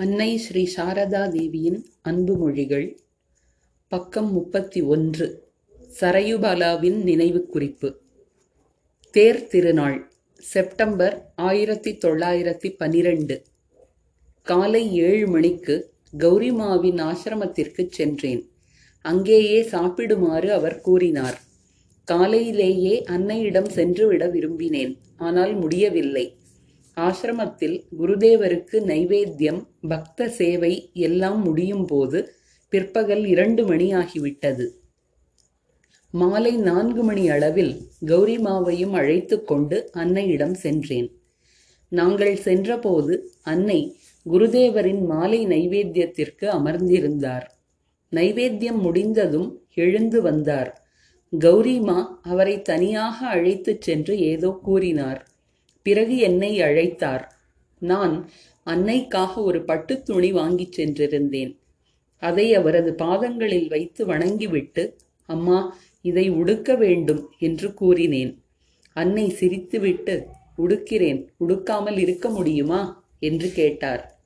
அன்னை ஸ்ரீ சாரதா தேவியின் அன்பு மொழிகள். பக்கம் முப்பத்தி ஒன்று சரயுபாலாவின் நினைவு குறிப்பு. தேர் திருநாள் செப்டம்பர் ஆயிரத்தி தொள்ளாயிரத்தி பனிரெண்டு காலை ஏழு மணிக்கு கௌரிமாவின் ஆசிரமத்திற்கு சென்றேன். அங்கேயே சாப்பிடுமாறு அவர் கூறினார். காலையிலேயே அன்னையிடம் சென்றுவிட விரும்பினேன். ஆனால் முடியவில்லை. ஆசிரமத்தில் குருதேவருக்கு நைவேத்தியம் பக்த சேவை எல்லாம் முடியும் போது பிற்பகல் இரண்டு மணி ஆகிவிட்டது மாலை நான்கு மணி அளவில் கௌரிமாவையும் அழைத்து கொண்டு அன்னையிடம் சென்றேன். நாங்கள் சென்றபோது அன்னை குருதேவரின் மாலை நைவேத்தியத்திற்கு அமர்ந்திருந்தார். நைவேத்தியம் முடிந்ததும் எழுந்து வந்தார். கௌரிமா அவரை தனியாக அழைத்துச் சென்று ஏதோ கூறினார். பிறகு என்னை அழைத்தார். நான் அன்னைக்காக ஒரு பட்டுத் துணி வாங்கிச் சென்றிருந்தேன். அதை அவரது பாதங்களில் வைத்து வணங்கிவிட்டு அம்மா இதை உடுக்க வேண்டும் என்று கூறினேன். அன்னை சிரித்துவிட்டு உடுக்கிறேன் உடுக்காமல் இருக்க முடியுமா? என்று கேட்டார்.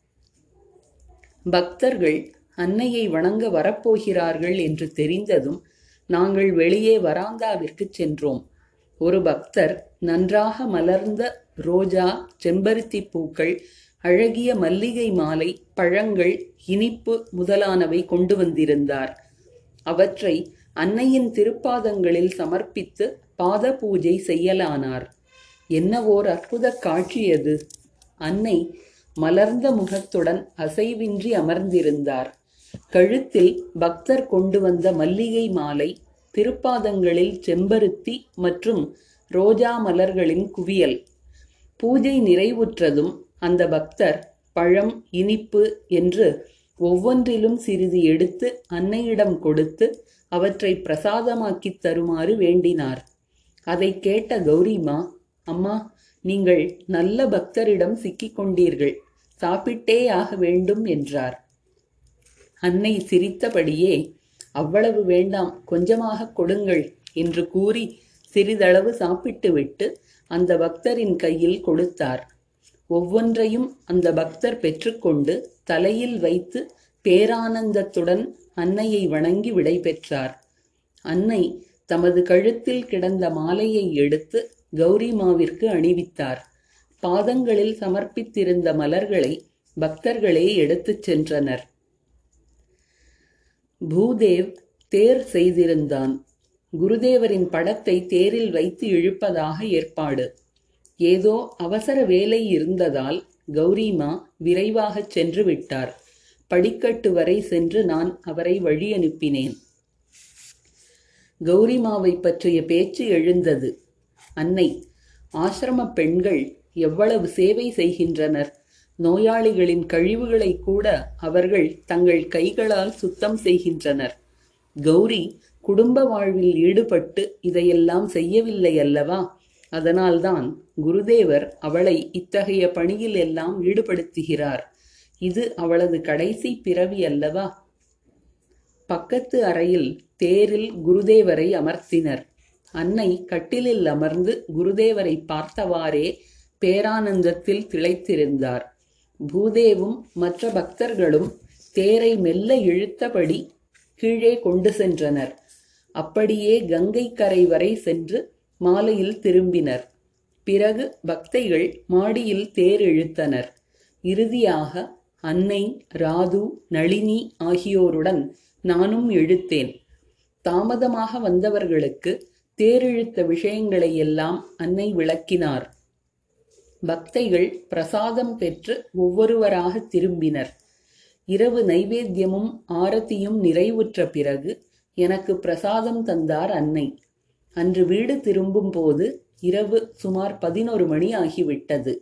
பக்தர்கள் அன்னையை வணங்க வரப்போகிறார்கள் என்று தெரிந்ததும் நாங்கள் வெளியே வராந்தாவிற்கு சென்றோம். ஒரு பக்தர் நன்றாக மலர்ந்த ரோஜா செம்பருத்தி பூக்கள் அழகிய மல்லிகை மாலை பழங்கள் இனிப்பு முதலானவை கொண்டு வந்திருந்தார். அவற்றை அன்னையின் திருப்பாதங்களில் சமர்ப்பித்து பாத பூஜை செய்யலானார். என்ன ஓர் அற்புத காட்சி அது! அன்னை மலர்ந்த முகத்துடன் அசைவின்றி அமர்ந்திருந்தார். கழுத்தில் பக்தர் கொண்டு வந்த மல்லிகை மாலை திருப்பாதங்களில் செம்பருத்தி மற்றும் ரோஜா மலர்களின் குவியல். பூஜை நிறைவுற்றதும் அந்த பக்தர் பழம் இனிப்பு என்று ஒவ்வொன்றிலும் சிறிது எடுத்து அன்னையிடம் கொடுத்து அவற்றை பிரசாதமாக்கித் தருமாறு வேண்டினார். அதை கேட்ட கௌரிமா அம்மா நீங்கள் நல்ல பக்தரிடம் சிக்கிக் கொண்டீர்கள். சாப்பிட்டே ஆக வேண்டும் என்றார். அன்னை சிரித்தபடியே அவ்வளவு வேண்டாம் கொஞ்சமாக கொடுங்கள் என்று கூறி சிறிதளவு சாப்பிட்டுவிட்டு அந்த பக்தரின் கையில் கொடுத்தார். ஒவ்வொன்றையும் அந்த பக்தர் பெற்றுக்கொண்டு தலையில் வைத்து பேரானந்தத்துடன் அன்னையை வணங்கி விடைபெற்றார். அன்னை தமது கழுத்தில் கிடந்த மாலையை எடுத்து கௌரிமாவிற்கு அணிவித்தார். பாதங்களில் சமர்ப்பித்திருந்த மலர்களை பக்தர்களே எடுத்துச் சென்றனர். பூதேவ் தேர் செய்திருந்தான். குருதேவரின் படத்தை தேரில் வைத்து இழுப்பதாக ஏற்பாடு. ஏதோ அவசர வேலை இருந்ததால் கௌரிமா விரைவாகச் சென்று விட்டார். படிக்கட்டு வரை சென்று நான் அவரை வழி அனுப்பினேன். கௌரிமாவை பற்றிய பேச்சு எழுந்தது. அன்னை ஆசிரம பெண்கள் எவ்வளவு சேவை செய்கின்றனர். நோயாளிகளின் கழிவுகளை கூட அவர்கள் தங்கள் கைகளால் சுத்தம் செய்கின்றனர். கௌரி குடும்ப வாழ்வில் ஈடுபட்டு இதையெல்லாம் செய்யவில்லை அல்லவா? அதனால்தான் குருதேவர் அவளை இத்தகைய பணியில் எல்லாம் ஈடுபடுத்துகிறார். இது அவளது கடைசி பிறவி அல்லவா? பக்கத்து அறையில் தேரில் குருதேவரை அமர்த்தினர். அன்னை கட்டிலில் அமர்ந்து குருதேவரை பார்த்தவாறே பேரானந்தத்தில் திளைத்திருந்தார். பூதேவும் மற்ற பக்தர்களும் தேரை மெல்ல இழுத்தபடி கீழே கொண்டு சென்றனர். அப்படியே கங்கை கரை வரை சென்று மாலையில் திரும்பினர். பிறகு பக்தைகள் மாடியில் தேர் இழுத்தனர் இறுதியாக அன்னை ராது நளினி ஆகியோருடன் நானும் இழுத்தேன் தாமதமாக வந்தவர்களுக்கு தேரிழுத்த விஷயங்களையெல்லாம் அன்னை விளக்கினார். பக்தைகள் பிரசாதம் பெற்று ஒவ்வொருவராக திரும்பினர். இரவு நைவேத்தியமும் ஆரத்தியும் நிறைவுற்ற பிறகு எனக்கு பிரசாதம் தந்தார் அன்னை. அன்று வீடு திரும்பும் போது இரவு சுமார் பதினொரு மணி ஆகிவிட்டது.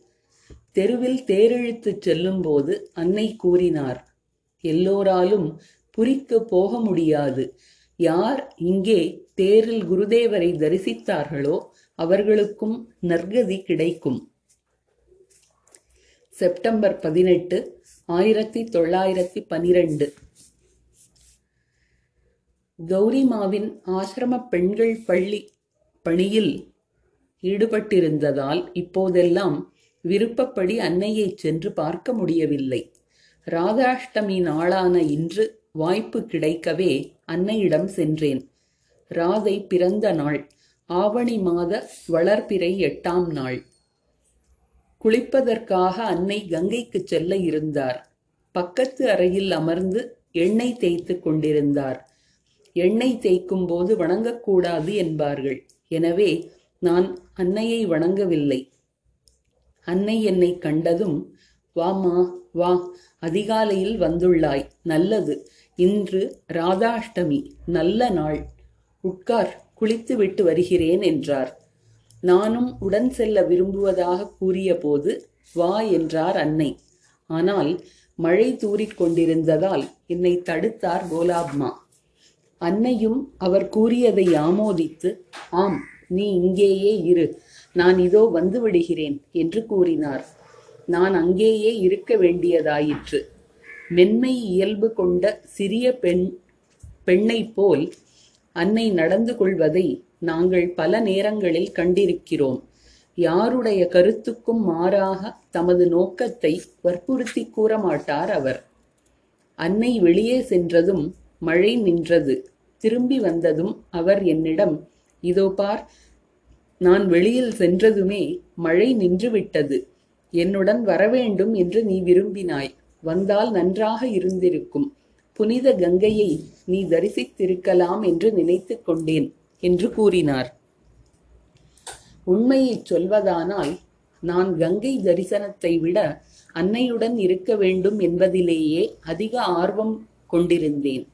தெருவில் தேரிழுத்துச் செல்லும்போது அன்னை கூறினார் எல்லோராலும் புரிக்கு போக முடியாது. யார் இங்கே தேரில் குருதேவரை தரிசித்தார்களோ அவர்களுக்கும் நற்கதி கிடைக்கும். செப்டம்பர் பதினெட்டு ஆயிரத்தி தொள்ளாயிரத்தி பனிரெண்டு. கௌரிமாவின் ஆசிரம பெண்கள் பள்ளி பணியில் ஈடுபட்டிருந்ததால் இப்போதெல்லாம் விருப்பப்படி அன்னையைச் சென்று பார்க்க முடியவில்லை. ராதாஷ்டமி நாளான இன்று வாய்ப்பு கிடைக்கவே அன்னையிடம் சென்றேன். ராதை பிறந்த நாள் ஆவணி மாத வளர்பிறை எட்டாம் நாள். குளிப்பதற்காக அன்னை கங்கைக்குச் செல்ல இருந்தார். பக்கத்து அறையில் அமர்ந்து எண்ணெய் தேய்த்து கொண்டிருந்தார். எண்ணெய் தேய்க்கும் போது வணங்கக்கூடாது என்பார்கள். எனவே நான் அன்னையை வணங்கவில்லை. அன்னை என்னை கண்டதும் வாமா வா அதிகாலையில் வந்துள்ளாய். நல்லது. இன்று ராதாஷ்டமி. நல்ல நாள். உட்கார் குளித்துவிட்டு வருகிறேன் என்றார். நானும் உடன் செல்ல விரும்புவதாக கூறியபோது வா என்றார் அன்னை. ஆனால் மழை தூறிக் கொண்டிருந்ததால் என்னை தடுத்தார் கோலாப்மா அன்னையும் அவர் கூறியதை ஆமோதித்து ஆம் நீ இங்கேயே இரு. நான் இதோ வந்து விடுகிறேன் என்று கூறினார். நான் அங்கேயே இருக்க வேண்டியதாயிற்று. மென்மை இயல்பு கொண்ட சிறிய பெண் பெண்ணைப் போல் அன்னை நடந்து கொள்வதை நாங்கள் பல நேரங்களில் கண்டிருக்கிறோம். யாருடைய கருத்துக்கும் மாறாக தமது நோக்கத்தை வற்புறுத்தி கூறமாட்டார் அவர். அன்னை வெளியே சென்றதும் மழை நின்றது. திரும்பி வந்ததும் அவர் என்னிடம் இதோ பார் நான் வெளியில் சென்றதுமே மழை நின்றுவிட்டது. என்னுடன் வரவேண்டும் என்று நீ விரும்பினாய். வந்தால் நன்றாக இருந்திருக்கும். புனித கங்கையை நீ தரிசித்திருக்கலாம் என்று நினைத்து கொண்டேன் என்று கூறினார். உண்மையைச் சொல்வதானால் நான் கங்கை தரிசனத்தை விட அன்னையுடன் இருக்க வேண்டும் என்பதிலேயே அதிக ஆர்வம் கொண்டிருந்தேன்.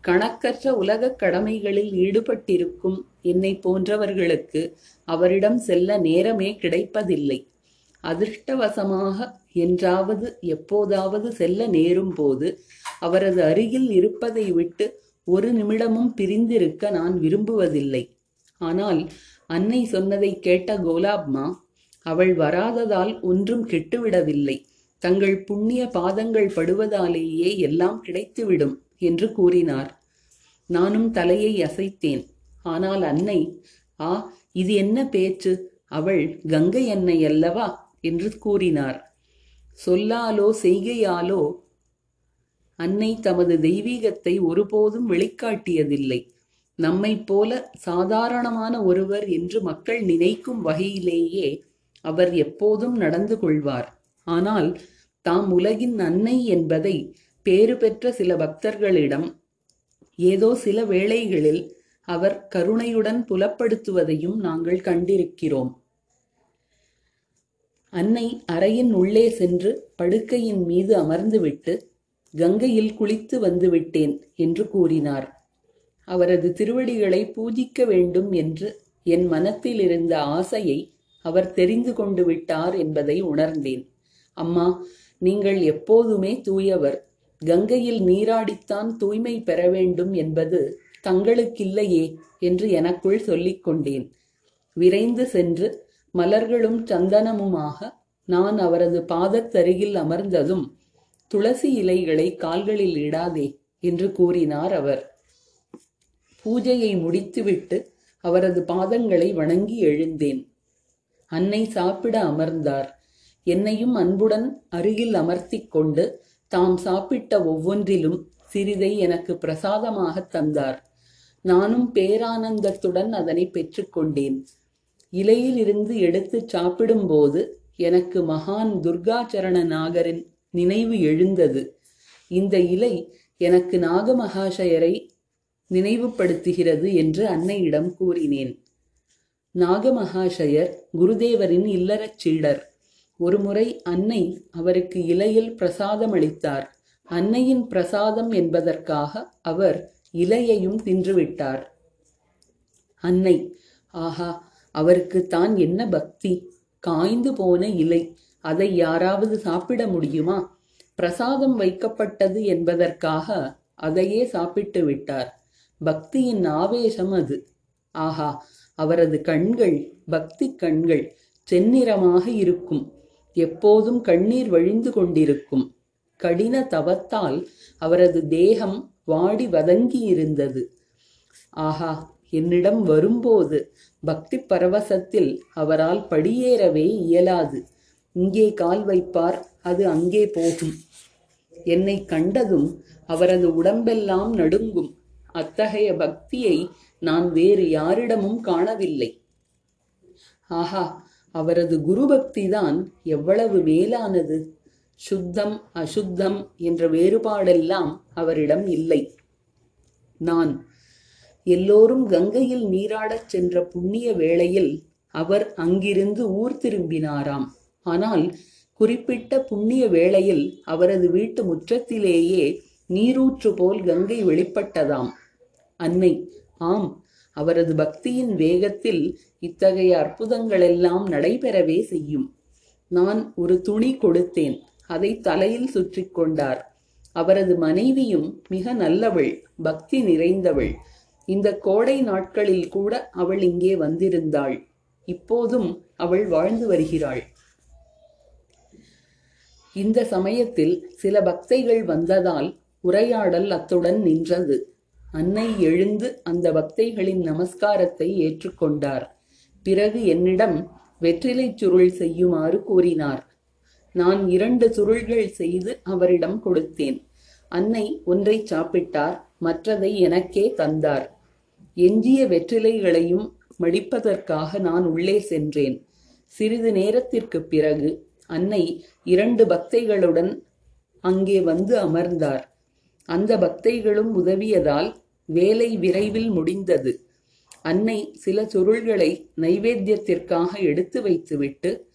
கணக்கற்ற உலகக் கடமைகளில் ஈடுபட்டிருக்கும் என்னை போன்றவர்களுக்கு அவரிடம் செல்ல நேரமே கிடைப்பதில்லை. அதிர்ஷ்டவசமாக என்றாவது எப்போதாவது செல்ல நேரும் போது அவரது அருகில் இருப்பதை விட்டு ஒரு நிமிடமும் பிரிந்திருக்க நான் விரும்புவதில்லை. ஆனால் அன்னை சொன்னதை கேட்ட கோலாப்மா அவள் வராததால் ஒன்றும் கெட்டுவிடவில்லை. தங்கள் புண்ணிய பாதங்கள் படுவதாலேயே எல்லாம் கிடைத்துவிடும். என்று கூறினார். நானும் தலையை அசைத்தேன். ஆனால் அன்னை ஆ இது என்ன பேச்சு? அவள் கங்கை அன்னை அல்லவா? என்று கூறினார். சொல்லாலோ செய்கையாலோ அன்னை தமது தெய்வீகத்தை ஒருபோதும் வெளிக்காட்டியதில்லை. நம்மைப் போல சாதாரணமான ஒருவர் என்று மக்கள் நினைக்கும் வகையிலேயே அவர் எப்போதும் நடந்து கொள்வார். ஆனால் தாம் உலகின் அன்னை என்பதை பேறு பெற்ற சில பக்தர்களிடம் ஏதோ சில வேளைகளில் அவர் கருணையுடன் புலப்படுத்துவதையும் நாங்கள் கண்டிருக்கிறோம். அன்னை அறையின் உள்ளே சென்று படுக்கையின் மீது அமர்ந்துவிட்டு கங்கையில் குளித்து வந்துவிட்டேன் என்று கூறினார். அவரது திருவடிகளை பூஜிக்க வேண்டும் என்று என் மனத்தில் இருந்த ஆசையை அவர் தெரிந்து கொண்டு விட்டார் என்பதை உணர்ந்தேன். அம்மா நீங்கள் எப்போதுமே தூயவர் கங்கையில் நீராடித்தான் தூய்மை பெற வேண்டும் என்பது தங்களுக்கில்லையே என்று எனக்குள் சொல்லிக் கொண்டேன். விரைந்து சென்று மலர்களும் சந்தனமுமாக நான் அவரது பாதத்தருகில் அமர்ந்ததும் துளசி இலைகளை கால்களில் இடாதே என்று கூறினார் அவர். பூஜையை முடித்துவிட்டு அவரது பாதங்களை வணங்கி எழுந்தேன். அன்னை சாப்பிட அமர்ந்தார். என்னையும் அன்புடன் அருகில் அமர்த்திக் கொண்டு தாம் சாப்பிட்ட ஒவ்வொன்றிலும் சிறிதை எனக்கு பிரசாதமாகத் தந்தார். நானும் பேரானந்தத்துடன் அதனை பெற்றுக்கொண்டேன் இலையிலிருந்து எடுத்துச் சாப்பிடும்போது எனக்கு மகான் துர்காச்சரண நாகரின் நினைவு எழுந்தது. இந்த இலை எனக்கு நாகமகாஷயரை நினைவுபடுத்துகிறது என்று அன்னையிடம் கூறினேன். நாகமகாஷயர் குருதேவரின் இல்லறச் சீடர். ஒருமுறை அன்னை அவருக்கு இலையில் பிரசாதம் அளித்தார் அன்னையின் பிரசாதம் என்பதற்காக அவர் இலையையும் தின்றுவிட்டார். அன்னை ஆஹா அவருக்கு தான் என்ன பக்தி? காய்ந்து போன இலை அதை யாராவது சாப்பிட முடியுமா? பிரசாதம் வைக்கப்பட்டது என்பதற்காக அதையே சாப்பிட்டு விட்டார். பக்தியின் ஆவேசம் அது. ஆஹா அவரது கண்கள் பக்தி கண்கள் செந்நிறமாக இருக்கும். எப்போதும் கண்ணீர் வழிந்து கொண்டிருக்கும். கடின தவத்தால் அவரது தேகம் வாடி வதங்கியிருந்தது. ஆஹா என்னிடம் வரும்போது பக்தி பரவசத்தில் அவரால் படியேறவே இயலாது. இங்கே கால் வைப்பார் அது அங்கே போகும். என்னை கண்டதும் அவரது உடம்பெல்லாம் நடுங்கும். அத்தகைய பக்தியை நான் வேறு யாரிடமும் காணவில்லை. ஆஹா அவரது குருபக்தி தான் எவ்வளவு மேலானது. சுத்தம் அசுத்தம் என்ற வேறுபாடெல்லாம் அவரிடம் இல்லை. நான் எல்லோரும் கங்கையில் நீராடச் சென்ற புண்ணிய வேளையில் அவர் அங்கிருந்து ஊர் திரும்பினாராம். ஆனால் குறிப்பிட்ட புண்ணிய வேளையில் அவரது வீட்டு முற்றத்திலேயே நீரூற்று போல் கங்கை வெளிப்பட்டதாம். அன்னை ஆம் அவரது பக்தியின் வேகத்தில் இத்தகைய அற்புதங்களெல்லாம் நடைபெறவே செய்யும். நான் ஒரு துணி கொடுத்தேன் அதை தலையில் சுற்றி கொண்டார். அவரது மனைவியும் மிக நல்லவள் பக்தி நிறைந்தவள். இந்த கோடை நாட்களில் கூட அவள் இங்கே வந்திருந்தாள். இப்போதும் அவள் வாழ்ந்து வருகிறாள். இந்த சமயத்தில் சில பக்தைகள் வந்ததால் உரையாடல் அத்துடன் நின்றது. அன்னை எழுந்து அந்த பக்தைகளின் நமஸ்காரத்தை ஏற்றுக்கொண்டார். பிறகு என்னிடம் வெற்றிலை சுருள் செய்யுமாறு கூறினார். நான் இரண்டு சுருள்கள் செய்து அவரிடம் கொடுத்தேன். அன்னை ஒன்றை சாப்பிட்டார் மற்றதை எனக்கே தந்தார். எஞ்சிய வெற்றிலைகளையும் மடிப்பதற்காக நான் உள்ளே சென்றேன். சிறிது நேரத்திற்கு பிறகு அன்னை இரண்டு பக்தைகளுடன் அங்கே வந்து அமர்ந்தார். அந்த பக்தைகளும் உதவியதால் வேலை விரைவில் முடிந்தது. அன்னை சில சுருள்களை நைவேத்தியத்திற்காக எடுத்து வைத்துவிட்டு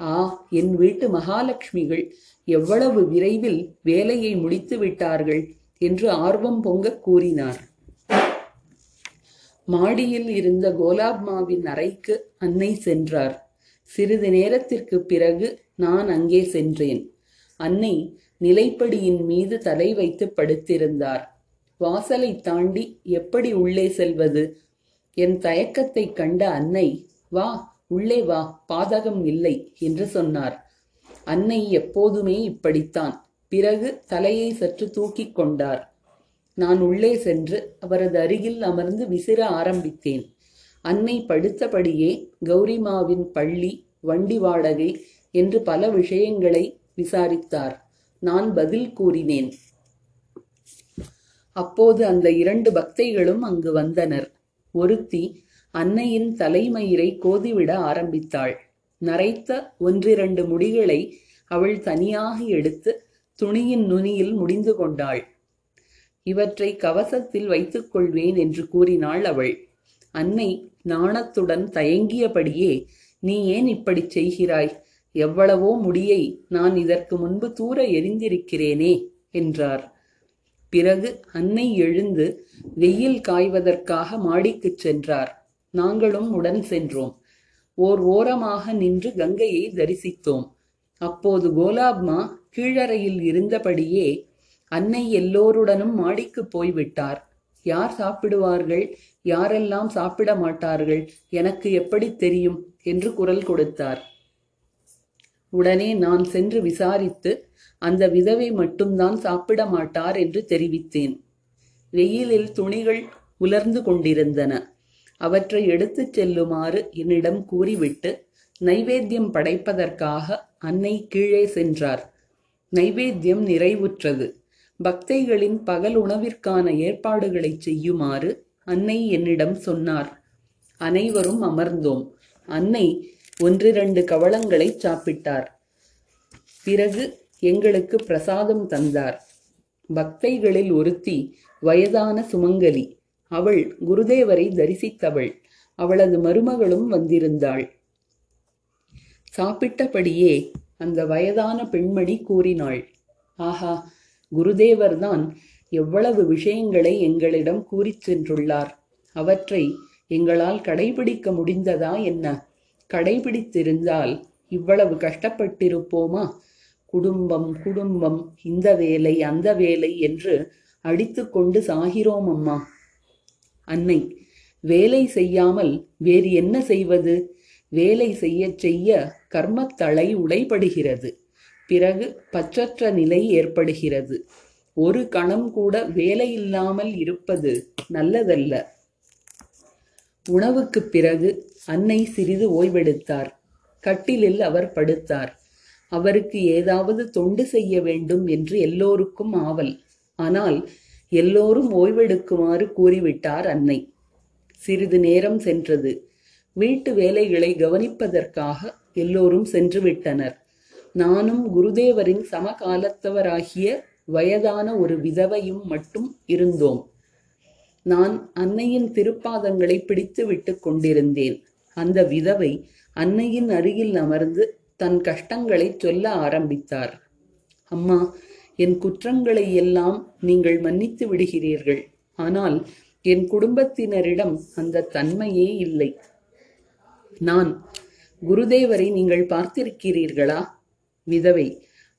ஆ என் வீட்டு மகாலட்சுமிகள் எவ்வளவு விரைவில் வேலையை முடித்து விட்டார்கள் என்று ஆர்வம் பொங்க கூறினார். மாடியில் இருந்த கோலாப்மாவின் அறைக்கு அன்னை சென்றார். சிறிது நேரத்திற்கு பிறகு நான் அங்கே சென்றேன். அன்னை நிலைப்படியின் மீது தலை வைத்து படுத்திருந்தார். வாசலை தாண்டி எப்படி உள்ளே செல்வது? என் தயக்கத்தை கண்ட அன்னை வா உள்ளே வா பாதகம் இல்லை என்று சொன்னார். அன்னை எப்போதுமே இப்படித்தான். பிறகு தலையை சற்று தூக்கிக் கொண்டார். நான் உள்ளே சென்று அவரது அருகில் அமர்ந்து விசிற ஆரம்பித்தேன். அன்னை படுத்தபடியே கௌரிமாவின் பள்ளி வண்டி வாடகை என்று பல விஷயங்களை விசாரித்தார். நான் பதில் கூறினேன். அப்போது அந்த இரண்டு பக்தைகளும் அங்கு வந்தனர். ஒருத்தி அன்னையின் தலைமயிரை கோதிவிட ஆரம்பித்தாள். நரைத்த ஒன்றிரண்டு முடிகளை அவள் தனியாக எடுத்து துணியின் நுனியில் முடிந்து கொண்டாள். இவற்றை கவசத்தில் வைத்துக் கொள்வேன் என்று கூறினாள் அவள். அன்னை நாணத்துடன் தயங்கியபடியே நீ ஏன் இப்படிச் செய்கிறாய்? எவ்வளவோ முடியை நான் இதற்கு முன்பு தூர எரிந்திருக்கிறேனே என்றார். பிறகு அன்னை எழுந்து வெயில் காய்வதற்காக மாடிக்குச் சென்றார். நாங்களும் உடன் சென்றோம். ஓர் ஓரமாக நின்று கங்கையை தரிசித்தோம். அப்போது கோலாப்மா கீழறையில் இருந்தபடியே அன்னை எல்லோருடனும் மாடிக்கு போய்விட்டார். யார் சாப்பிடுவார்கள்? யாரெல்லாம் சாப்பிட மாட்டார்கள்? எனக்கு எப்படி தெரியும்? என்று குரல் கொடுத்தார். உடனே நான் சென்று விசாரித்து அந்த விதவை மட்டும்தான் சாப்பிட மாட்டார் என்று தெரிவித்தேன். வெயிலில் துணிகள் உலர்ந்து கொண்டிருந்தன. அவற்றை எடுத்துச் செல்லுமாறு என்னிடம் கூறிவிட்டு நைவேத்தியம் படைப்பதற்காக அன்னை கீழே சென்றார். நைவேத்தியம் நிறைவுற்றது. பக்தைகளின் பகல் உணவிற்கான ஏற்பாடுகளை செய்யுமாறு அன்னை என்னிடம் சொன்னார். அனைவரும் அமர்ந்தோம். அன்னை ஒன்றிரண்டு கவளங்களை சாப்பிட்டார். பிறகு எங்களுக்கு பிரசாதம் தந்தார். பக்தைகளில் ஒருத்தி வயதான சுமங்கலி. அவள் குருதேவரை தரிசித்தவள். அவளது மருமகளும் வந்திருந்தாள். சாப்பிட்டபடியே அந்த வயதான பெண்மணி கூறினாள் ஆஹா குருதேவர்தான் எவ்வளவு விஷயங்களை எங்களிடம் கூறிச் சென்றுள்ளார். அவற்றை எங்களால் கடைபிடிக்க முடிந்ததா என்ன? கடைபிடித்திருந்தால் இவ்வளவு கஷ்டப்பட்டிருப்போமா? குடும்பம் குடும்பம் இந்த வேலை அந்த வேலை என்று அடித்துக்கொண்டு சாகிறோம் அம்மா அன்னை வேலை செய்யாமல் வேறு என்ன செய்வது? வேலை செய்யச் செய்ய கர்மத்தளை உடைபடுகிறது. பிறகு பற்றற்ற நிலை ஏற்படுகிறது. ஒரு கணம் கூட வேலையில்லாமல் இருப்பது நல்லதல்ல. உணவுக்குப் பிறகு அன்னை சிறிது ஓய்வெடுத்தார். கட்டிலில் அவர் படுத்தார். அவருக்கு ஏதாவது தொண்டு செய்ய வேண்டும் என்று எல்லோருக்கும் ஆவல். ஆனால் எல்லோரும் ஓய்வெடுக்குமாறு கூறிவிட்டார் அன்னை. சிறிது நேரம் சென்றது. வீட்டு வேலைகளை கவனிப்பதற்காக எல்லோரும் சென்று விட்டனர் நானும் குருதேவரின் சமகாலத்தவராகிய வயதான ஒரு விதவையும் மட்டும் இருந்தோம். நான் அன்னையின் திருப்பாதங்களை பிடித்து விட்டு கொண்டிருந்தேன். அந்த விதவை அன்னையின் அருகில் அமர்ந்து தன் கஷ்டங்களை சொல்ல ஆரம்பித்தார். அம்மா என் குற்றங்களை எல்லாம் நீங்கள் மன்னித்து விடுகிறீர்கள். ஆனால் என் குடும்பத்தினரிடம் அந்த தன்மையே இல்லை. நான் குருதேவரை நீங்கள் பார்த்திருக்கிறீர்களா? விதவை.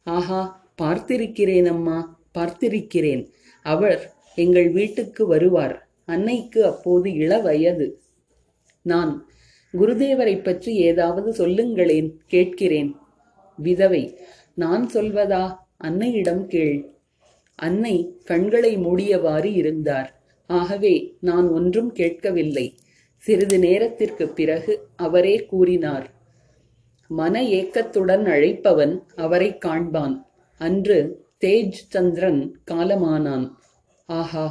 ஆஹா பார்த்திருக்கிறேன் அம்மா பார்த்திருக்கிறேன். அவர் எங்கள் வீட்டுக்கு வருவார். அன்னைக்கு அப்போது இள வயது நான் குருதேவரை பற்றி ஏதாவது சொல்லுங்களேன் கேட்கிறேன். விதவை நான் சொல்வதா? அன்னையிடம் கேள். அன்னை கண்களை மூடியவாறு இருந்தார். ஆகவே நான் ஒன்றும் கேட்கவில்லை. சிறிது நேரத்திற்கு பிறகு அவரே கூறினார். மன ஏக்கத்துடன் அழைப்பவன் அவரை காண்பான். அன்று தேஜ் சந்திரன் காலமானான். ஆஹா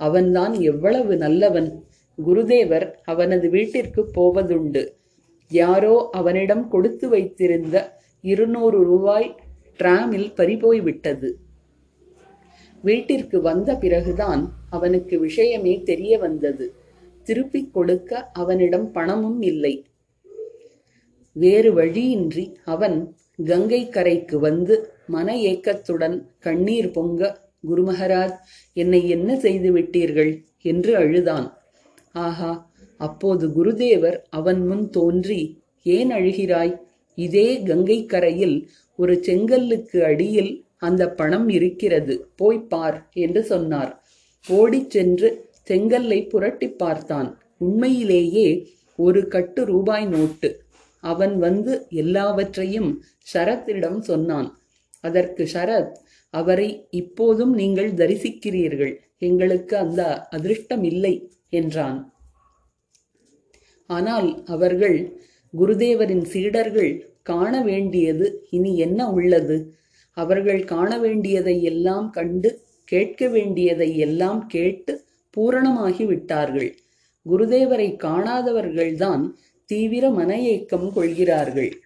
அவன்தான் எவ்வளவு நல்லவன். குருதேவர் அவனது வீட்டிற்கு போவதுண்டு. யாரோ அவனிடம் கொடுத்து வைத்திருந்த இருநூறு ரூபாய் டிராமில் பறிபோய் விட்டது வீட்டிற்கு வந்த பிறகுதான் அவனுக்கு விஷயமே தெரிய வந்தது. திருப்பிக் கொடுக்க அவனிடம் பணமும் இல்லை. வேறு வழியின்றி அவன் கங்கை கரைக்கு வந்து மன ஏக்கத்துடன் கண்ணீர் பொங்க குருமகராஜ் என்னை என்ன செய்து விட்டீர்கள்? என்று அழுதான். ஆஹா அப்போது குருதேவர் அவன் முன் தோன்றி ஏன் அழுகிறாய்? இதே கங்கை கரையில் ஒரு செங்கல்லுக்கு அடியில் அந்த பணம் இருக்கிறது. போய் பார் என்று சொன்னார். ஓடிச் சென்று செங்கல்லை புரட்டி பார்த்தான். உண்மையிலேயே ஒரு கட்டு ரூபாய் நோட்டு. அவன் வந்து எல்லாவற்றையும் சரத்திடம் சொன்னான். அதற்கு ஷரத் அவரை இப்போதும் நீங்கள் தரிசிக்கிறீர்கள். எங்களுக்கு அந்த அதிருஷ்டம் இல்லை என்றான். ஆனால் அவர்கள் குருதேவரின் சீடர்கள் காண வேண்டியது இனி என்ன உள்ளது? அவர்கள் காண வேண்டியதை எல்லாம் கண்டு கேட்க வேண்டியதை எல்லாம் கேட்டு பூரணமாகி விட்டார்கள். குருதேவரை காணாதவர்கள்தான் தீவிர மன ஏக்கம் கொள்கிறார்கள்.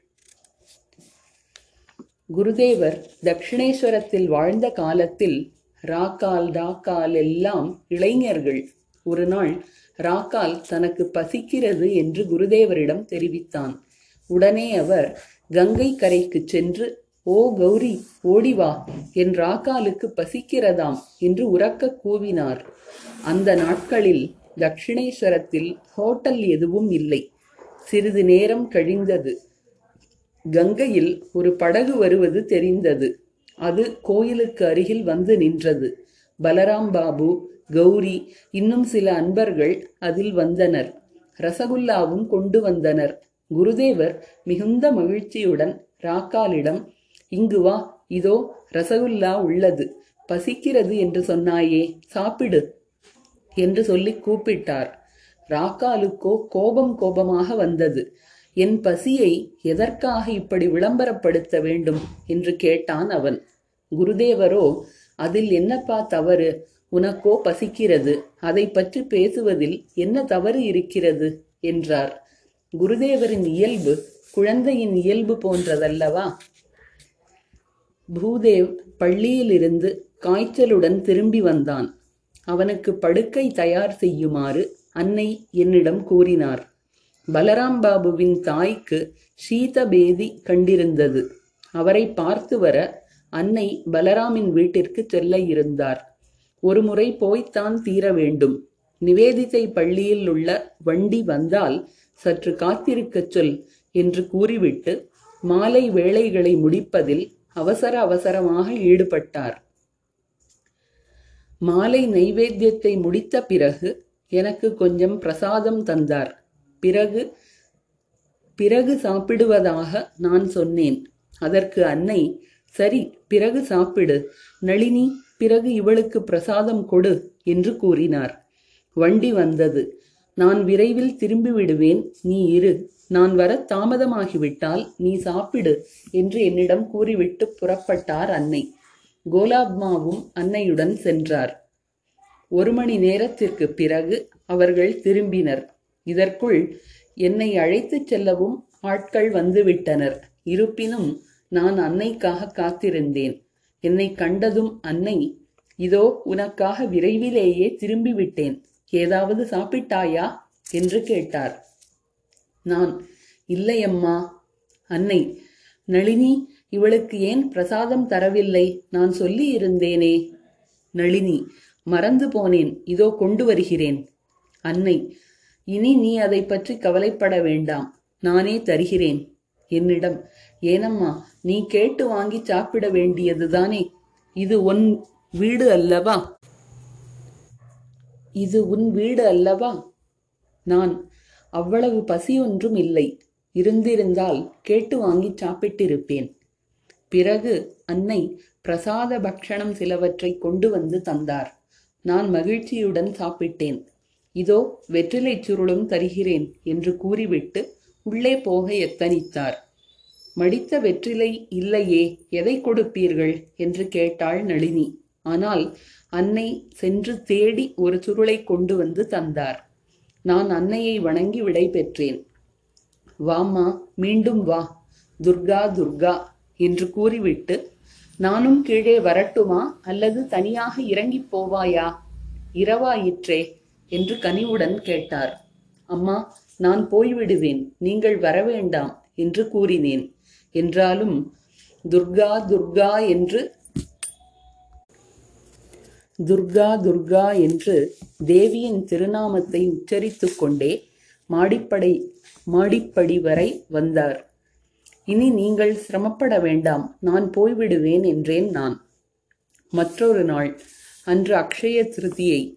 குருதேவர் தட்சிணேஸ்வரத்தில் வாழ்ந்த காலத்தில் ராக்கால் டாக்கால் எல்லாம் இளைஞர்கள். ஒரு நாள் ராக்கால் தனக்கு பசிக்கிறது என்று குருதேவரிடம் தெரிவித்தான். உடனே அவர் கங்கை கரைக்கு சென்று ஓ கௌரி ஓடி வா என் ராக்காலுக்கு பசிக்கிறதாம் என்று உறக்க கூவினார். அந்த நாட்களில் தட்சிணேஸ்வரத்தில் ஹோட்டல் எதுவும் இல்லை. சிறிது நேரம் கழிந்தது. கங்கையில் ஒரு படகு வருவது தெரிந்தது. அது கோயிலுக்கு அருகில் வந்து நின்றது. பலராம் பாபு கௌரி இன்னும் சில அன்பர்கள் அதில் வந்தனர். ரசகுல்லாவும் கொண்டு வந்தனர். குருதேவர் மிகுந்த மகிழ்ச்சியுடன் ராக்காலிடம் இங்கு வா இதோ ரசகுல்லா உள்ளது. பசிக்கிறது என்று சொன்னாயே சாப்பிடு என்று சொல்லி கூப்பிட்டார். ராக்காலுக்கோ கோபம் கோபமாக வந்தது. என் பசியை எதற்காக இப்படி விளம்பரப்படுத்த வேண்டும்? என்று கேட்டான் அவன். குருதேவரோ அதில் என்னப்பா தவறு? உனக்கோ பசிக்கிறது. அதை பற்றி பேசுவதில் என்ன தவறு இருக்கிறது? என்றார். குருதேவரின் இயல்பு குழந்தையின் இயல்பு போன்றதல்லவா? பூதேவ் பள்ளியிலிருந்து காய்ச்சலுடன் திரும்பி வந்தான். அவனுக்கு படுக்கை தயார் செய்யுமாறு அன்னை என்னிடம் கூறினார். பலராம் பாபுவின் தாய்க்கு சீதபேதி கண்டிருந்தது. அவரை பார்த்து வர அன்னை பலராமின் வீட்டிற்கு செல்ல இருந்தார். ஒரு முறை போய்த்தான் தீர வேண்டும். நிவேதிதை பள்ளியில் உள்ள வண்டி வந்தால் சற்று காத்திருக்கச் சொல் என்று கூறிவிட்டு மாலை வேலைகளை முடிப்பதில் அவசர அவசரமாக ஈடுபட்டார். மாலை நைவேத்தியத்தை முடித்த பிறகு எனக்கு கொஞ்சம் பிரசாதம் தந்தார். பிறகு பிறகு சாப்பிடுவதாக நான் சொன்னேன். அதற்கு அன்னை சரி பிறகு சாப்பிடு. நளினி பிறகு இவளுக்கு பிரசாதம் கொடு என்று கூறினார். வண்டி வந்தது. நான் விரைவில் திரும்பி விடுவேன். நீ இரு. நான் வர தாமதமாகிவிட்டால் நீ சாப்பிடு என்று என்னிடம் கூறிவிட்டு புறப்பட்டார் அன்னை. கோலாப்மாவும் அன்னையுடன் சென்றார். ஒரு மணி நேரத்திற்கு பிறகு அவர்கள் திரும்பினர். இதற்குள் என்னை அழைத்துச் செல்லவும் ஆட்கள் வந்துவிட்டனர். இருப்பினும் நான் அன்னைக்காக காத்திருந்தேன். என்னை கண்டதும் அன்னை இதோ உனக்காக விரைவிலேயே திரும்பி விட்டேன் ஏதாவது சாப்பிட்டாயா? என்று கேட்டார். நான் இல்லையம்மா. அன்னை நளினி இவளுக்கு ஏன் பிரசாதம் தரவில்லை? நான் சொல்லி இருந்தேனே நளினி மறந்து போனேன். இதோ கொண்டு வருகிறேன். அன்னை இனி நீ அதை பற்றி கவலைப்பட வேண்டாம். நானே தருகிறேன். என்னிடம் ஏனம்மா நீ கேட்டு வாங்கி சாப்பிட வேண்டியதுதானே? இது உன் வீடு அல்லவா? இது உன் வீடு அல்லவா? நான் அவ்வளவு பசி ஒன்றும் இல்லை. இருந்திருந்தால் கேட்டு வாங்கி சாப்பிட்டிருப்பேன். பிறகு அன்னை பிரசாத பக்ஷணம் சிலவற்றை கொண்டு வந்து தந்தார். நான் மகிழ்ச்சியுடன் சாப்பிட்டேன். இதோ வெற்றிலைச் சுருளும் தருகிறேன் என்று கூறிவிட்டு உள்ளே போக எத்தனித்தார் மடித்த வெற்றிலை இல்லையே எதை கொடுப்பீர்கள்? என்று கேட்டாள் நளினி. ஆனால் அன்னை சென்று தேடி ஒரு சுருளை கொண்டு வந்து தந்தார். நான் அன்னையை வணங்கி விடை பெற்றேன் மீண்டும் வா. துர்கா துர்கா என்று கூறிவிட்டு நானும் கீழே வரட்டுமா அல்லது தனியாக இறங்கிப் போவாயா? இரவாயிற்றே. என்று கனிவுடன் கேட்டார். அம்மா நான் போய்விடுவேன். நீங்கள் வரவேண்டாம் என்று கூறினேன். என்றாலும் துர்கா துர்கா என்று துர்கா துர்கா என்று தேவியின் திருநாமத்தை உச்சரித்துக் கொண்டே மாடிப்படை மாடிப்படி வரை வந்தார். இனி நீங்கள் சிரமப்பட வேண்டாம். நான் போய்விடுவேன் என்றேன் நான். மற்றொரு நாள் அன்று அக்ஷய திருதியை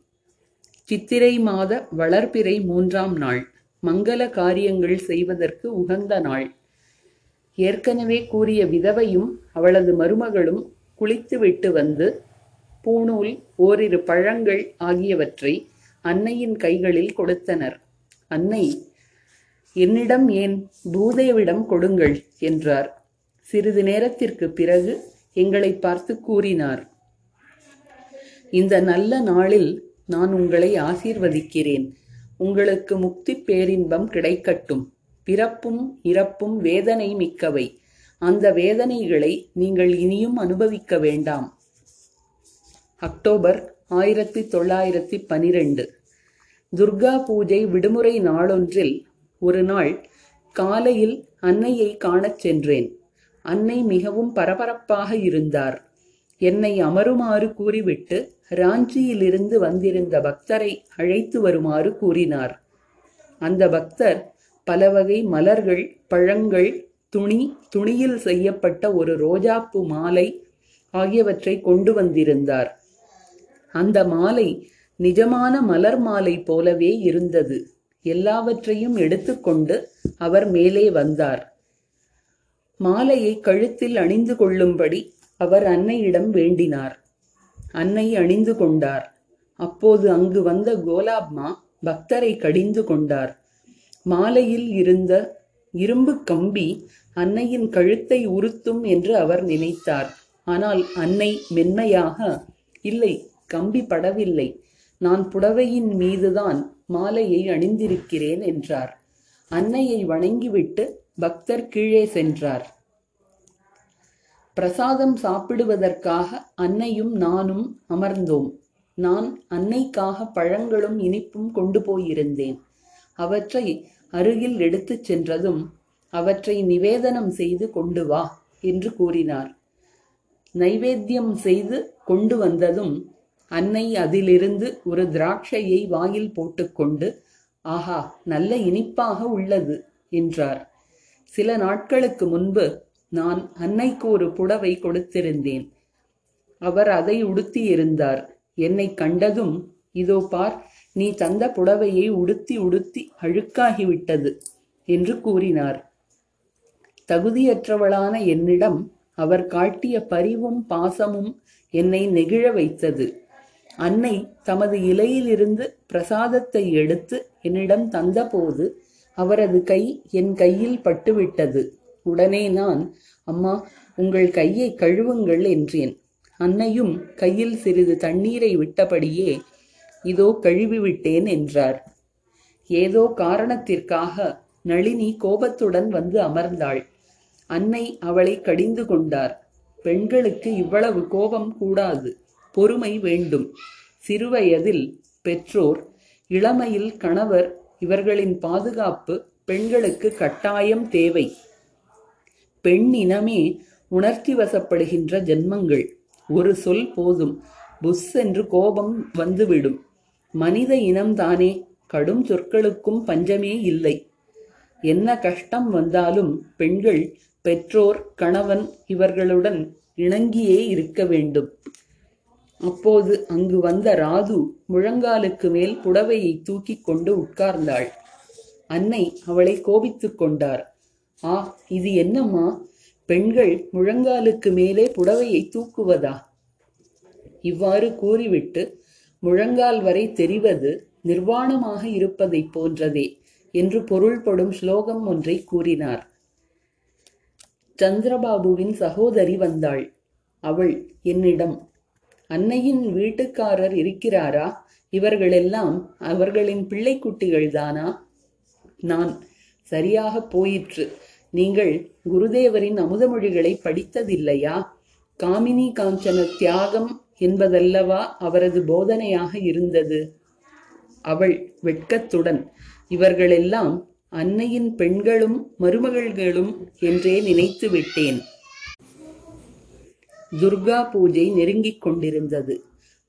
சித்திரை மாத வளர்பிறை மூன்றாம் நாள் மங்கள காரியங்கள் செய்வதற்கு உகந்த நாள். ஏற்கனவே கூறிய விதவையும் அவளது மருமகளும் குளித்துவிட்டு வந்து பூணூல் ஓரிரு பழங்கள் ஆகியவற்றை அன்னையின் கைகளில் கொடுத்தனர். அன்னை என்னிடம் ஏன் பூதேவிடம் கொடுங்கள் என்றார். சிறிது நேரத்திற்கு பிறகு எங்களை பார்த்து கூறினார். இந்த நல்ல நாளில் நான் உங்களை ஆசீர்வதிக்கிறேன். உங்களுக்கு முக்தி பேரின்பம் கிடைக்கட்டும். பிறப்பும் இறப்பும் வேதனை மிக்கவை. அந்த வேதனைகளை நீங்கள் இனியும் அனுபவிக்க வேண்டாம். அக்டோபர் ஆயிரத்தி தொள்ளாயிரத்தி பனிரெண்டு துர்கா பூஜை விடுமுறை நாளொன்றில் ஒரு நாள் காலையில் அன்னையை காணச் சென்றேன். அன்னை மிகவும் பரபரப்பாக இருந்தார். என்னை அமருமாறு கூறிவிட்டு ராஞ்சியிலிருந்து வந்திருந்த பக்தரை அழைத்து வருமாறு கூறினார். அந்த பக்தர் பலவகை மலர்கள் பழங்கள் துணி துணியில் செய்யப்பட்ட ஒரு ரோஜாப்பூ மாலை ஆகியவற்றை கொண்டு வந்திருந்தார். அந்த மாலை நிஜமான மலர் மாலை போலவே இருந்தது. எல்லாவற்றையும் எடுத்துக்கொண்டு அவர் மேலே வந்தார். மாலையை கழுத்தில் அணிந்து கொள்ளும்படி அவர் அன்னையிடம் வேண்டினார். அன்னை அணிந்து கொண்டார். அப்போது அங்கு வந்த கோலாப்மா பக்தரை கடிந்து கொண்டார். மாலையில் இருந்த இரும்பு கம்பி அன்னையின் கழுத்தை உறுத்தும் என்று அவர் நினைத்தார். ஆனால் அன்னை மென்மையாக இல்லை கம்பி படவில்லை. நான் புடவையின் மீதுதான் மாலையை அணிந்திருக்கிறேன் என்றார். அன்னையை வணங்கிவிட்டு பக்தர் கீழே சென்றார். பிரசாதம் சாப்பிடுவதற்காக அன்னையும் நானும் அமர்ந்தோம். நான் அன்னைக்காக பழங்களும் இனிப்பும் கொண்டு போயிருந்தேன். அவற்றை அருகில் எடுத்துச் சென்றதும் அவற்றை நிவேதனம் செய்து கொண்டு வா என்று கூறினார். நைவேத்தியம் செய்து கொண்டு வந்ததும் அன்னை அதிலிருந்து ஒரு திராட்சையை வாயில் போட்டுக்கொண்டு ஆஹா நல்ல இனிப்பாக உள்ளது என்றார். சில நாட்களுக்கு முன்பு நான் அன்னைக்கு ஒரு புடவை கொடுத்திருந்தேன். அவர் அதை உடுத்தியிருந்தார். என்னை கண்டதும் இதோ பார் நீ தந்த புடவையை உடுத்தி உடுத்தி அழுக்காகிவிட்டது என்று கூறினார். தகுதியற்றவளான என்னிடம் அவர் காட்டிய பரிவும் பாசமும் என்னை நெகிழ வைத்தது. அன்னை தமது இலையிலிருந்து பிரசாதத்தை எடுத்து என்னிடம் தந்தபோது அவரது கை என் கையில் பட்டுவிட்டது. உடனே நான் அம்மா உங்கள் கையை கழுவுங்கள் என்றேன். அன்னையும் கையில் சிறிது தண்ணீரை விட்டபடியே இதோ கழுவிவிட்டேன் என்றார். ஏதோ காரணத்திற்காக நளினி கோபத்துடன் வந்து அமர்ந்தாள். அன்னை அவளை கடிந்து கொண்டார். பெண்களுக்கு இவ்வளவு கோபம் கூடாது பொறுமை வேண்டும். சிறுவயதில் பெற்றோர் இளமையில் கணவர் இவர்களின் பாதுகாப்பு பெண்களுக்கு கட்டாயம் தேவை. பெண் இனமே உணர்ச்சி வசப்படுகின்ற ஜென்மங்கள். ஒரு சொல் போதும். புஸ் என்று கோபம் வந்துவிடும். மனித இனம்தானே. கடும் சொற்களுக்கும் பஞ்சமே இல்லை. என்ன கஷ்டம் வந்தாலும் பெண்கள் பெற்றோர் கணவன் இவர்களுடன் இணங்கியே இருக்க வேண்டும். அப்போது அங்கு வந்த ராது முழங்காலுக்கு மேல் புடவையை தூக்கிக் கொண்டு உட்கார்ந்தாள். அன்னை அவளை கோபித்துக் கொண்டார். ஆ இது என்னம்மா? பெண்கள் முழங்காலுக்கு மேலே புடவையை தூக்குவதா? இவ்வாறு கூறிவிட்டு முழங்கால் வரை தெரிவது நிர்வாணமாக இருப்பதைப் போன்றதே என்று பொருள்படும் ஸ்லோகம் ஒன்றை கூறினார். சந்திரபாபுவின் சகோதரி வந்தாள். அவள் என்னிடம் அன்னையின் வீட்டுக்காரர் இருக்கிறாரா? இவர்களெல்லாம் அவர்களின் பிள்ளைக்குட்டிகள்தானா? நான் சரியாக போயிற்று. நீங்கள் குருதேவரின் அமுதமொழிகளை படித்ததில்லையா? காமினி காஞ்சன தியாகம் என்பதல்லவா அவரது போதனையாக இருந்தது. அவள் வெட்கத்துடன் இவர்களெல்லாம் அன்னையின் பெண்களும் மருமகள்களும் என்றே நினைத்து விட்டேன். துர்கா பூஜை நெருங்கிக் கொண்டிருந்தது.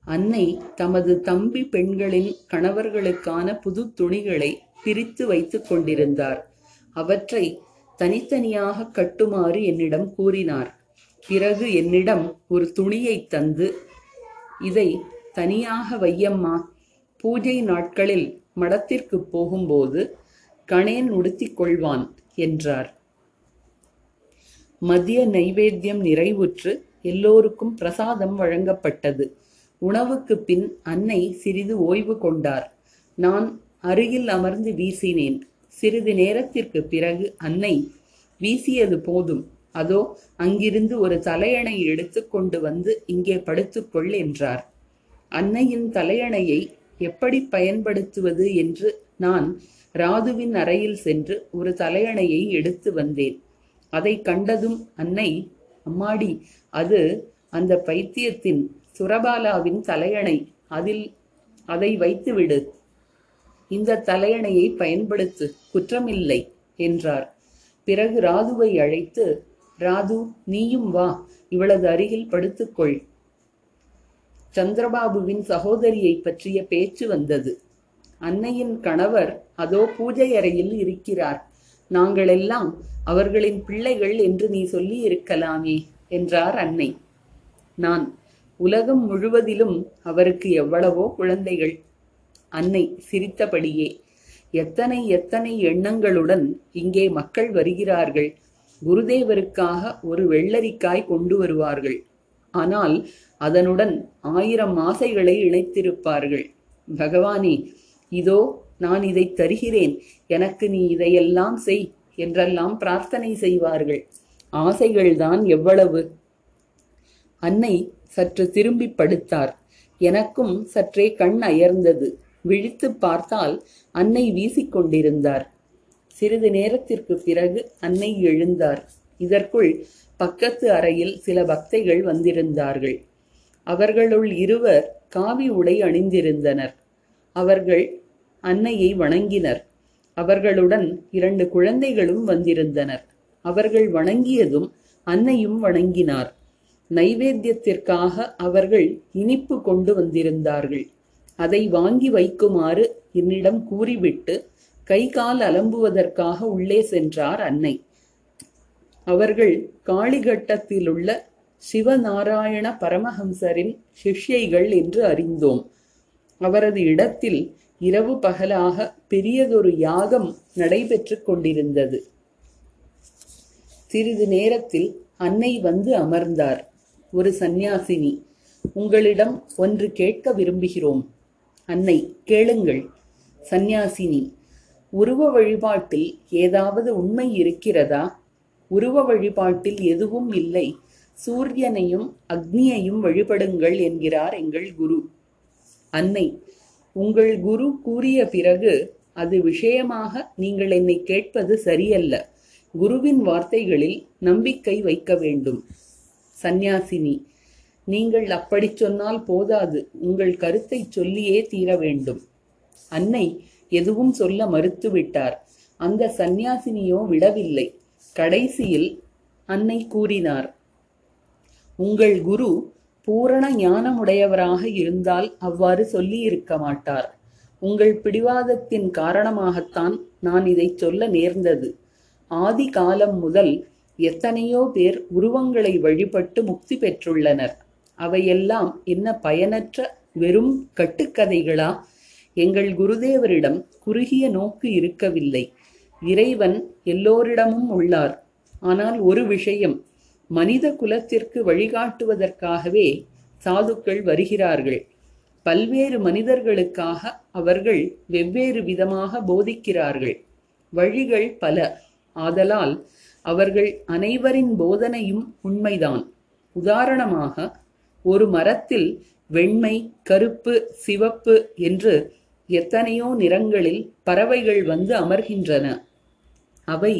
அன்னை தமது தம்பி பெண்களின் கணவர்களுக்கான புது துணிகளை பிரித்து வைத்துக் கொண்டிருந்தார். அவற்றை தனித்தனியாக கட்டுமாறு என்னிடம் கூறினார். பிறகு என்னிடம் ஒரு துணியை தந்து இதை தனியாக வையம்மா பூஜை நாட்களில் மடத்திற்கு போகும்போது கணேன் உடுத்திக் கொள்வான் என்றார். மதிய நைவேத்தியம் நிறைவுற்று எல்லோருக்கும் பிரசாதம் வழங்கப்பட்டது. உணவுக்கு பின் அன்னை சிறிது ஓய்வு கொண்டார். நான் அருகில் அமர்ந்து வீசினேன். சிறிது நேரத்திற்கு பிறகு அன்னை வீசியது போதும். அதோ அங்கிருந்து ஒரு தலையணை எடுத்துக்கொண்டு வந்து இங்கே படுத்துக்கொள் என்றார். அன்னையின் தலையணையை எப்படி பயன்படுத்துவது என்று நான் ராதுவின் அறையில் சென்று ஒரு தலையணையை எடுத்து வந்தேன். அதை கண்டதும் அன்னை அம்மாடி அது அந்த பைத்தியத்தின் சுரபாலாவின் தலையணை. அதில் அதை வைத்துவிடு. இந்த தலையணையை பயன்படுத்து குற்றமில்லை என்றார். பிறகு ராதுவை அழைத்து ராது நீயும் வா இவளது அருகில் படுத்துக்கொள். சந்திரபாபுவின் சகோதரியை பற்றிய பேச்சு வந்தது. அன்னையின் கணவர் அதோ பூஜை அறையில் இருக்கிறார். நாங்களெல்லாம் அவர்களின் பிள்ளைகள் என்று நீ சொல்லி இருக்கலாமே என்றார் அன்னை. நான் உலகம் முழுவதிலும் அவருக்கு எவ்வளவோ குழந்தைகள். அன்னை சிரித்தபடியே எத்தனை எத்தனை எண்ணங்களுடன் இங்கே மக்கள் வருகிறார்கள். குருதேவருக்காக ஒரு வெள்ளரிக்காய் கொண்டு வருவார்கள். ஆனால் அதனுடன் ஆயிரம் ஆசைகளை இணைத்திருப்பார்கள். பகவானே இதோ நான் இதை தருகிறேன். எனக்கு நீ இதையெல்லாம் செய் என்றெல்லாம் பிரார்த்தனை செய்வார்கள். ஆசைகள்தான் எவ்வளவு. அன்னை சற்று திரும்பி படுத்தார். எனக்கும் சற்றே கண் அயர்ந்தது. விழித்து பார்த்தால் அன்னை வீசிக்கொண்டிருந்தார். சிறிது நேரத்திற்கு பிறகு அன்னை எழுந்தார். இதற்குள் பக்கத்து அறையில் சில பக்தைகள் வந்திருந்தார்கள். அவர்களுள் இருவர் காவி உடை அணிந்திருந்தனர். அவர்கள் அன்னையை வணங்கினர். அவர்களுடன் இரண்டு குழந்தைகளும் வந்திருந்தனர். அவர்கள் வணங்கியதும் அன்னையும் வணங்கினார். நைவேத்தியத்திற்காக அவர்கள் இனிப்பு கொண்டு வந்திருந்தார்கள். அதை வாங்கி வைக்குமாறு என்னிடம் கூறிவிட்டு கை கால் அலம்புவதற்காக உள்ளே சென்றார் அன்னை. அவர்கள் காளிகட்டத்திலுள்ள சிவநாராயண பரமஹம்சரின் சிஷ்யைகள் என்று அறிந்தோம். அவரது இடத்தில் இரவு பகலாக பெரியதொரு யாகம் நடைபெற்றுக் கொண்டிருந்தது. சிறிது நேரத்தில் அன்னை வந்து அமர்ந்தார். ஒரு சந்நியாசினி உங்களிடம் ஒன்று கேட்க விரும்புகிறோம். அன்னை கேளுங்கள் சந்நியாசினி. உருவ வழிபாட்டில் ஏதாவது உண்மை இருக்கிறதா? உருவ வழிபாட்டில் எதுவும் இல்லை. சூரியனையும் அக்னியையும் வழிபடுங்கள் என்கிறார் எங்கள் குரு. அன்னை உங்கள் குரு கூறிய பிறகு அது விஷயமாக நீங்கள் என்னை கேட்பது சரியல்ல. குருவின் வார்த்தைகளில் நம்பிக்கை வைக்க வேண்டும். சந்நியாசினி நீங்கள் அப்படி சொன்னால் போதாது. உங்கள் கருத்தை சொல்லியே தீர வேண்டும். அன்னை எதுவும் சொல்ல மறுத்துவிட்டார். அந்த சந்நியாசினியோ விடவில்லை. கடைசியில் அன்னை கூறினார் உங்கள் குரு பூரண ஞானமுடையவராக இருந்தால் அவ்வாறு சொல்லியிருக்க மாட்டார். உங்கள் பிடிவாதத்தின் காரணமாகத்தான் நான் இதை சொல்ல நேர்ந்தது. ஆதி காலம் முதல் எத்தனையோ பேர் உருவங்களை வழிபட்டு முக்தி பெற்றுள்ளனர். அவையெல்லாம் என்ன பயனற்ற வெறும் கட்டுக்கதைகளா? எங்கள் குருதேவரிடம் குறுகிய நோக்கு இருக்கவில்லை. இறைவன் எல்லோரிடமும் உள்ளார். ஆனால் ஒரு விஷயம் மனித குலத்திற்கு வழிகாட்டுவதற்காகவே சாதுக்கள் வருகிறார்கள். பல்வேறு மனிதர்களுக்காக அவர்கள் வெவ்வேறு விதமாக போதிக்கிறார்கள். வழிகள் பல. ஆதலால் அவர்கள் அனைவரின் போதனையும் உண்மைதான். உதாரணமாக ஒரு மரத்தில் வெண்மை கருப்பு சிவப்பு என்று எத்தனையோ நிறங்களில் பறவைகள் வந்து அமர்கின்றன. அவை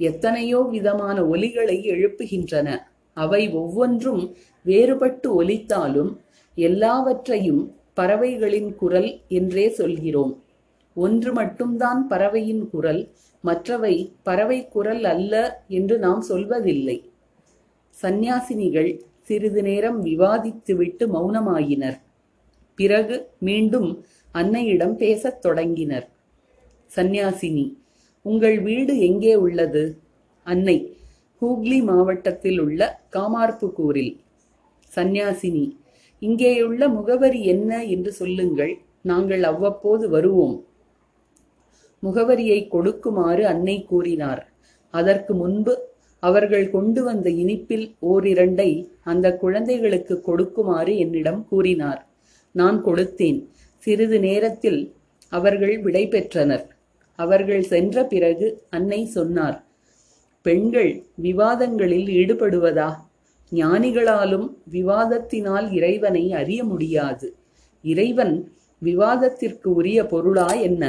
எத்தனையோ விதமான ஒலிகளை எழுப்புகின்றன. அவை ஒவ்வொன்றும் வேறுபட்டு ஒலித்தாலும் எல்லாவற்றையும் பறவைகளின் குரல் என்றே சொல்கிறோம். ஒன்று மட்டும்தான் பறவையின் குரல் மற்றவை பறவை குரல் அல்ல என்று நாம் சொல்வதில்லை. சந்நியாசினிகள் சிறிது நேரம் விவாதித்துவிட்டு மௌனமாயினர். பிறகு மீண்டும் அன்னையிடம் பேசத் தொடங்கினர். சந்நியாசினி உங்கள் வீடு எங்கே உள்ளது? அன்னை ஹூக்ளி மாவட்டத்தில் உள்ள காமார்புகூரில் சந்நியாசினி இங்கேயுள்ள முகவரி என்ன என்று சொல்லுங்கள் நாங்கள் அவ்வப்போது வருவோம். முகவரியை கொடுக்குமாறு அன்னை கூறினார். அதற்கு முன்பு அவர்கள் கொண்டு வந்த இனிப்பில் ஓரிரண்டை அந்த குழந்தைகளுக்கு கொடுக்குமாறு என்னிடம் கூறினார். நான் கொடுத்தேன். சிறிது நேரத்தில் அவர்கள் விடை பெற்றனர். அவர்கள் சென்ற பிறகு அன்னை சொன்னார் பெண்கள் விவாதங்களில் ஈடுபடுவதா? ஞானிகளாலும் விவாதத்தினால் இறைவனை அறிய முடியாது. இறைவன் விவாதத்திற்கு உரிய பொருளா என்ன?